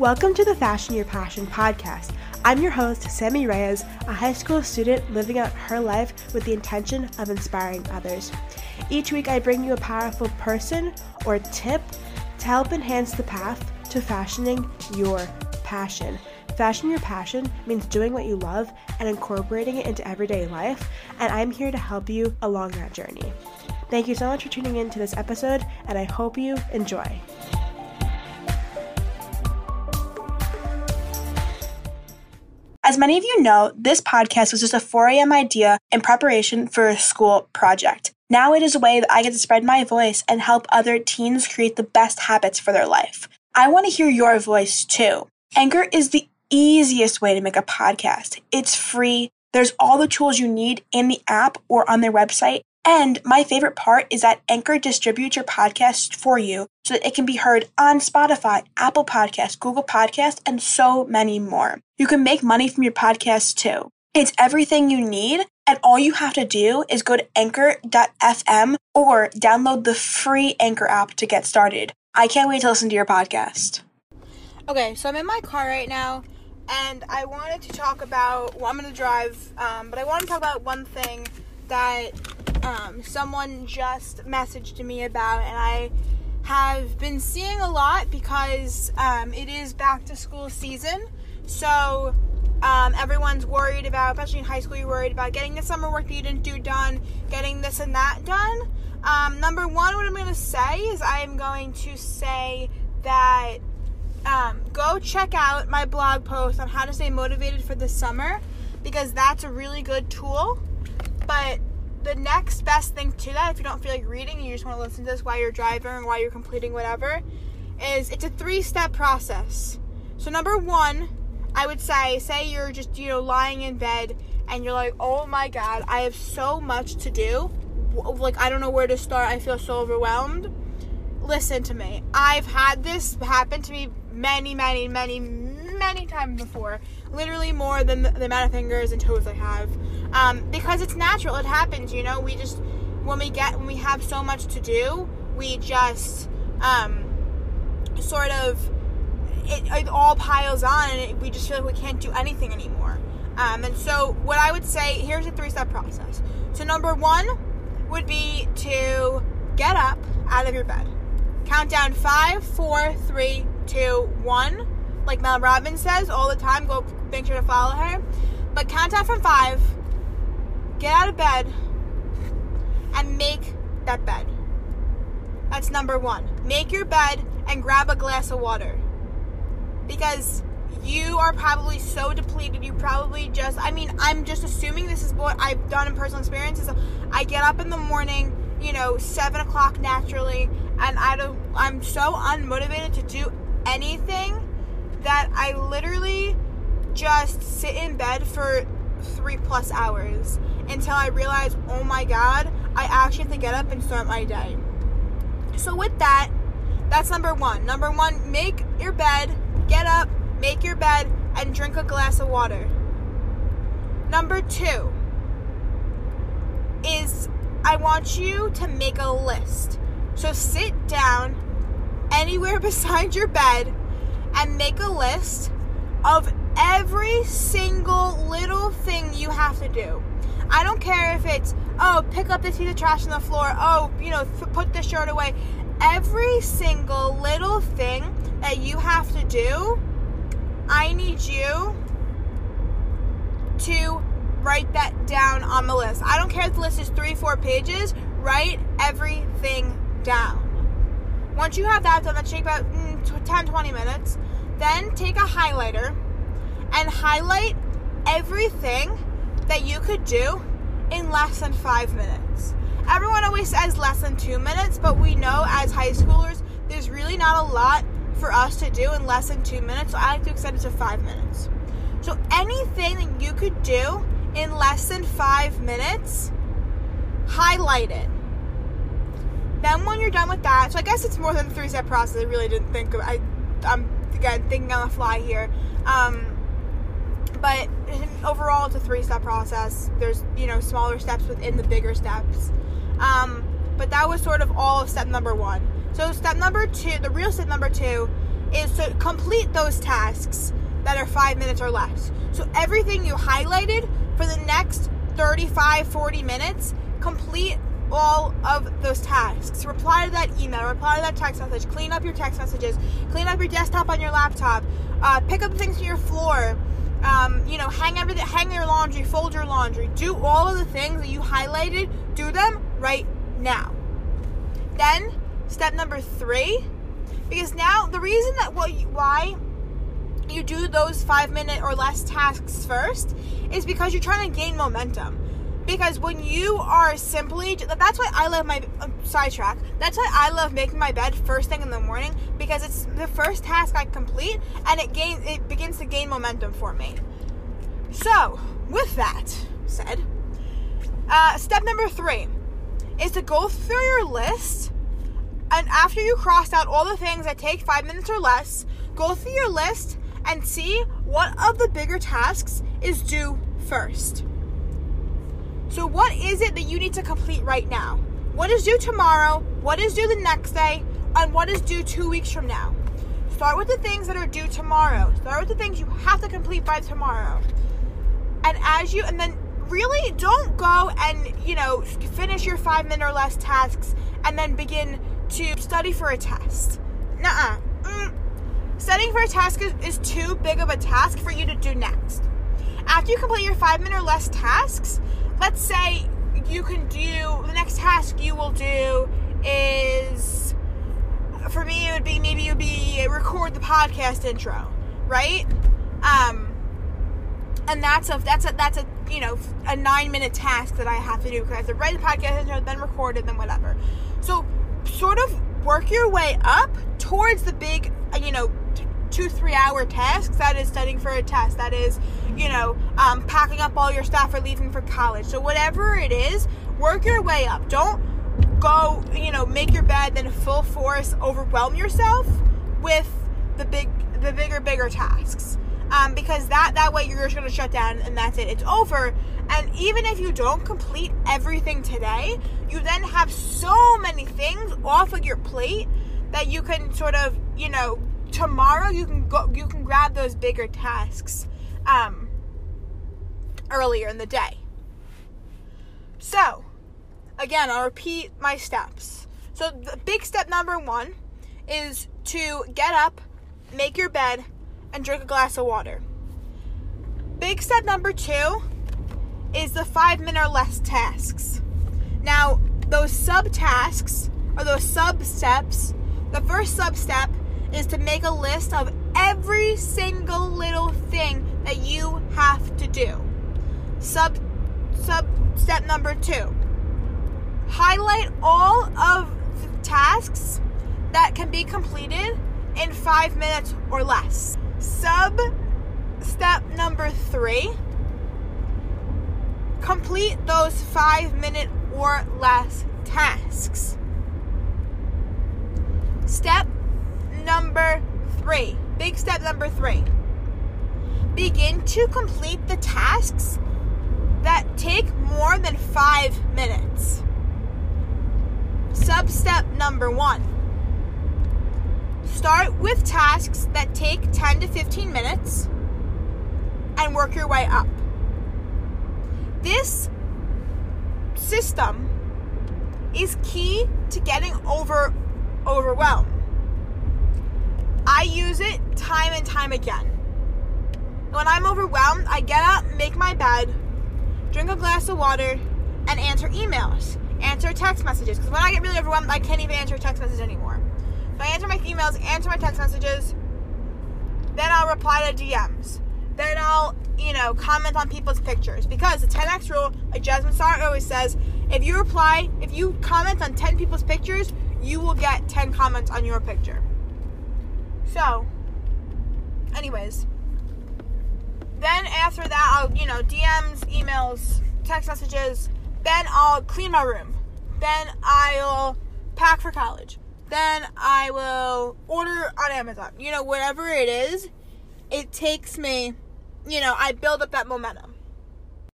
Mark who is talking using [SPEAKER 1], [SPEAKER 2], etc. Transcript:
[SPEAKER 1] Welcome to the Fashion Your Passion podcast. I'm your host, Sammy Reyes, a high school student living out her life with the intention of inspiring others. Each week, I bring you a powerful person or tip to help enhance the path to fashioning your passion. Fashion your passion means doing what you love and incorporating it into everyday life, and I'm here to help you along that journey. Thank you so much for tuning in to this episode, and I hope you enjoy. As many of you know, this podcast was just a 4 a.m. idea in preparation for a school project. Now it is a way that I get to spread my voice and help other teens create the best habits for their life. I want to hear your voice too. Anchor is the easiest way to make a podcast. It's free. There's all the tools you need in the app or on their website. And my favorite part is that Anchor distributes your podcast for you so that it can be heard on Spotify, Apple Podcasts, Google Podcasts, and so many more. You can make money from your podcast too. It's everything you need, and all you have to do is go to anchor.fm or download the free Anchor app to get started. I can't wait to listen to your podcast.
[SPEAKER 2] Okay, so I'm in my car right now, and I wanted to talk about. Well, I'm gonna drive, um, but I want to talk about one thing that um, someone just messaged me about, and I have been seeing a lot because um, it is back to school season. So um, everyone's worried about, especially in high school, you're worried about getting the summer work that you didn't do done, getting this and that done. Um, number one, what I'm going to say is I'm going to say that um, go check out my blog post on how to stay motivated for the summer because that's a really good tool. But the next best thing to that, if you don't feel like reading, you just want to listen to this while you're driving or while you're completing whatever, is it's a three step process. So, number one, I would say, say you're just, you know, lying in bed and you're like, oh my God, I have so much to do. Like, I don't know where to start. I feel so overwhelmed. Listen to me. I've had this happen to me many, many, many, many times before. Literally more than the, the amount of fingers and toes I have. Um, because it's natural. It happens, you know. We just, when we get, when we have so much to do, we just, um, sort of, it, it all piles on and it, we just feel like we can't do anything anymore. Um, and so, what I would say here's a three step process. So, number one would be to get up out of your bed. Count down five, four, three, two, one. Like Mel Robbins says all the time, go make sure to follow her. But count down from five, get out of bed, and make that bed. That's number one. Make your bed and grab a glass of water because you are probably so depleted. You probably just, I mean, I'm just assuming this is what I've done in personal experiences. I get up in the morning, you know, seven o'clock naturally, and I don't, I'm so unmotivated to do anything that I literally just sit in bed for three plus hours until I realize, oh my god, I actually have to get up and start my day. So, with that, that's number one. Number one, make your bed Get up, make your bed, and drink a glass of water. Number two is I want you to make a list. So sit down anywhere beside your bed and make a list of every single little thing you have to do. I don't care if it's, oh, pick up this piece of trash on the floor, oh, you know, put the shirt away. Every single little thing that you have to do, I need you to write that down on the list. I don't care if the list is three, four pages, write everything down. Once you have that done, that take about 10 20 minutes. Then take a highlighter and highlight everything that you could do in less than five minutes. Everyone always says less than two minutes, but we know as high schoolers, there's really not a lot for us to do in less than two minutes, so I like to extend it to five minutes. So anything that you could do in less than five minutes, highlight it. Then when you're done with that, so I guess it's more than a three-step process. I really didn't think of. I, I'm again thinking on the fly here. Um, but overall, it's a three-step process. There's you know smaller steps within the bigger steps. Um, but that was sort of all of step number one. So step number two, the real step number two, is to complete those tasks that are five minutes or less. So everything you highlighted for the next 35, 40 minutes, complete all of those tasks. Reply to that email, reply to that text message, clean up your text messages, clean up your desktop on your laptop, uh, pick up things from your floor, um, you know, hang everything, hang your laundry, fold your laundry, do all of the things that you highlighted, do them right now. Then, step number three, because now the reason that you, why you do those five minute or less tasks first is because you're trying to gain momentum because when you are simply that's why i love my uh, sidetrack. That's why i love making my bed first thing in the morning because it's the first task i complete and it gains it begins to gain momentum for me. So with that said uh, step number three is to go through your list and after you crossed out all the things that take five minutes or less go through your list and see what of the bigger tasks is due first so, what is it that you need to complete right now? What is due tomorrow? What is due the next day? And what is due two weeks from now? Start with the things that are due tomorrow. Start with the things you have to complete by tomorrow. And as you, and then really don't go and, you know, finish your five minute or less tasks and then begin to study for a test. Nuh mm. Studying for a task is, is too big of a task for you to do next. After you complete your five minute or less tasks, let's say you can do the next task you will do is for me it would be maybe it would be record the podcast intro right? Um and that's a that's a that's a you know a nine minute task that i have to do. Because i have to write the podcast intro then record it then whatever. So sort of work your way up towards the big you know two three hour tasks that is studying for a test that is you know um, packing up all your stuff or leaving for college. So whatever it is work your way up. Don't go you know make your bed then full force overwhelm yourself with the big the bigger bigger tasks. Um, because that that way you're just going to shut down and that's it. It's over. And even if you don't complete everything today you then have so many things off of your plate that you can sort of you know tomorrow you can go you can grab those bigger tasks um, earlier in the day. So again i'll repeat my steps. So the big step number one is to get up make your bed and drink a glass of water. Big step number two is the five minute or less tasks. Now those sub tasks or those sub steps the first sub step is to make a list of every single little thing that you have to do. Sub sub step number 2. Highlight all of the tasks that can be completed in 5 minutes or less. Sub step number 3. Complete those 5 minute or less tasks. Step number three. Big step number three. Begin to complete the tasks that take more than five minutes. Sub step number one. Start with tasks that take 10 to 15 minutes and work your way up. This system is key to getting over overwhelmed. Use it time and time again. When I'm overwhelmed, I get up, make my bed, drink a glass of water, and answer emails, answer text messages. Because when I get really overwhelmed, I can't even answer text messages anymore. So I answer my emails, answer my text messages, then I'll reply to DMs. Then I'll, you know, comment on people's pictures. Because the 10x rule, like Jasmine Star always says, if you reply, if you comment on 10 people's pictures, you will get 10 comments on your picture. So, anyways, then after that, I'll, you know, DMs, emails, text messages. Then I'll clean my room. Then I'll pack for college. Then I will order on Amazon. You know, whatever it is, it takes me, you know, I build up that momentum.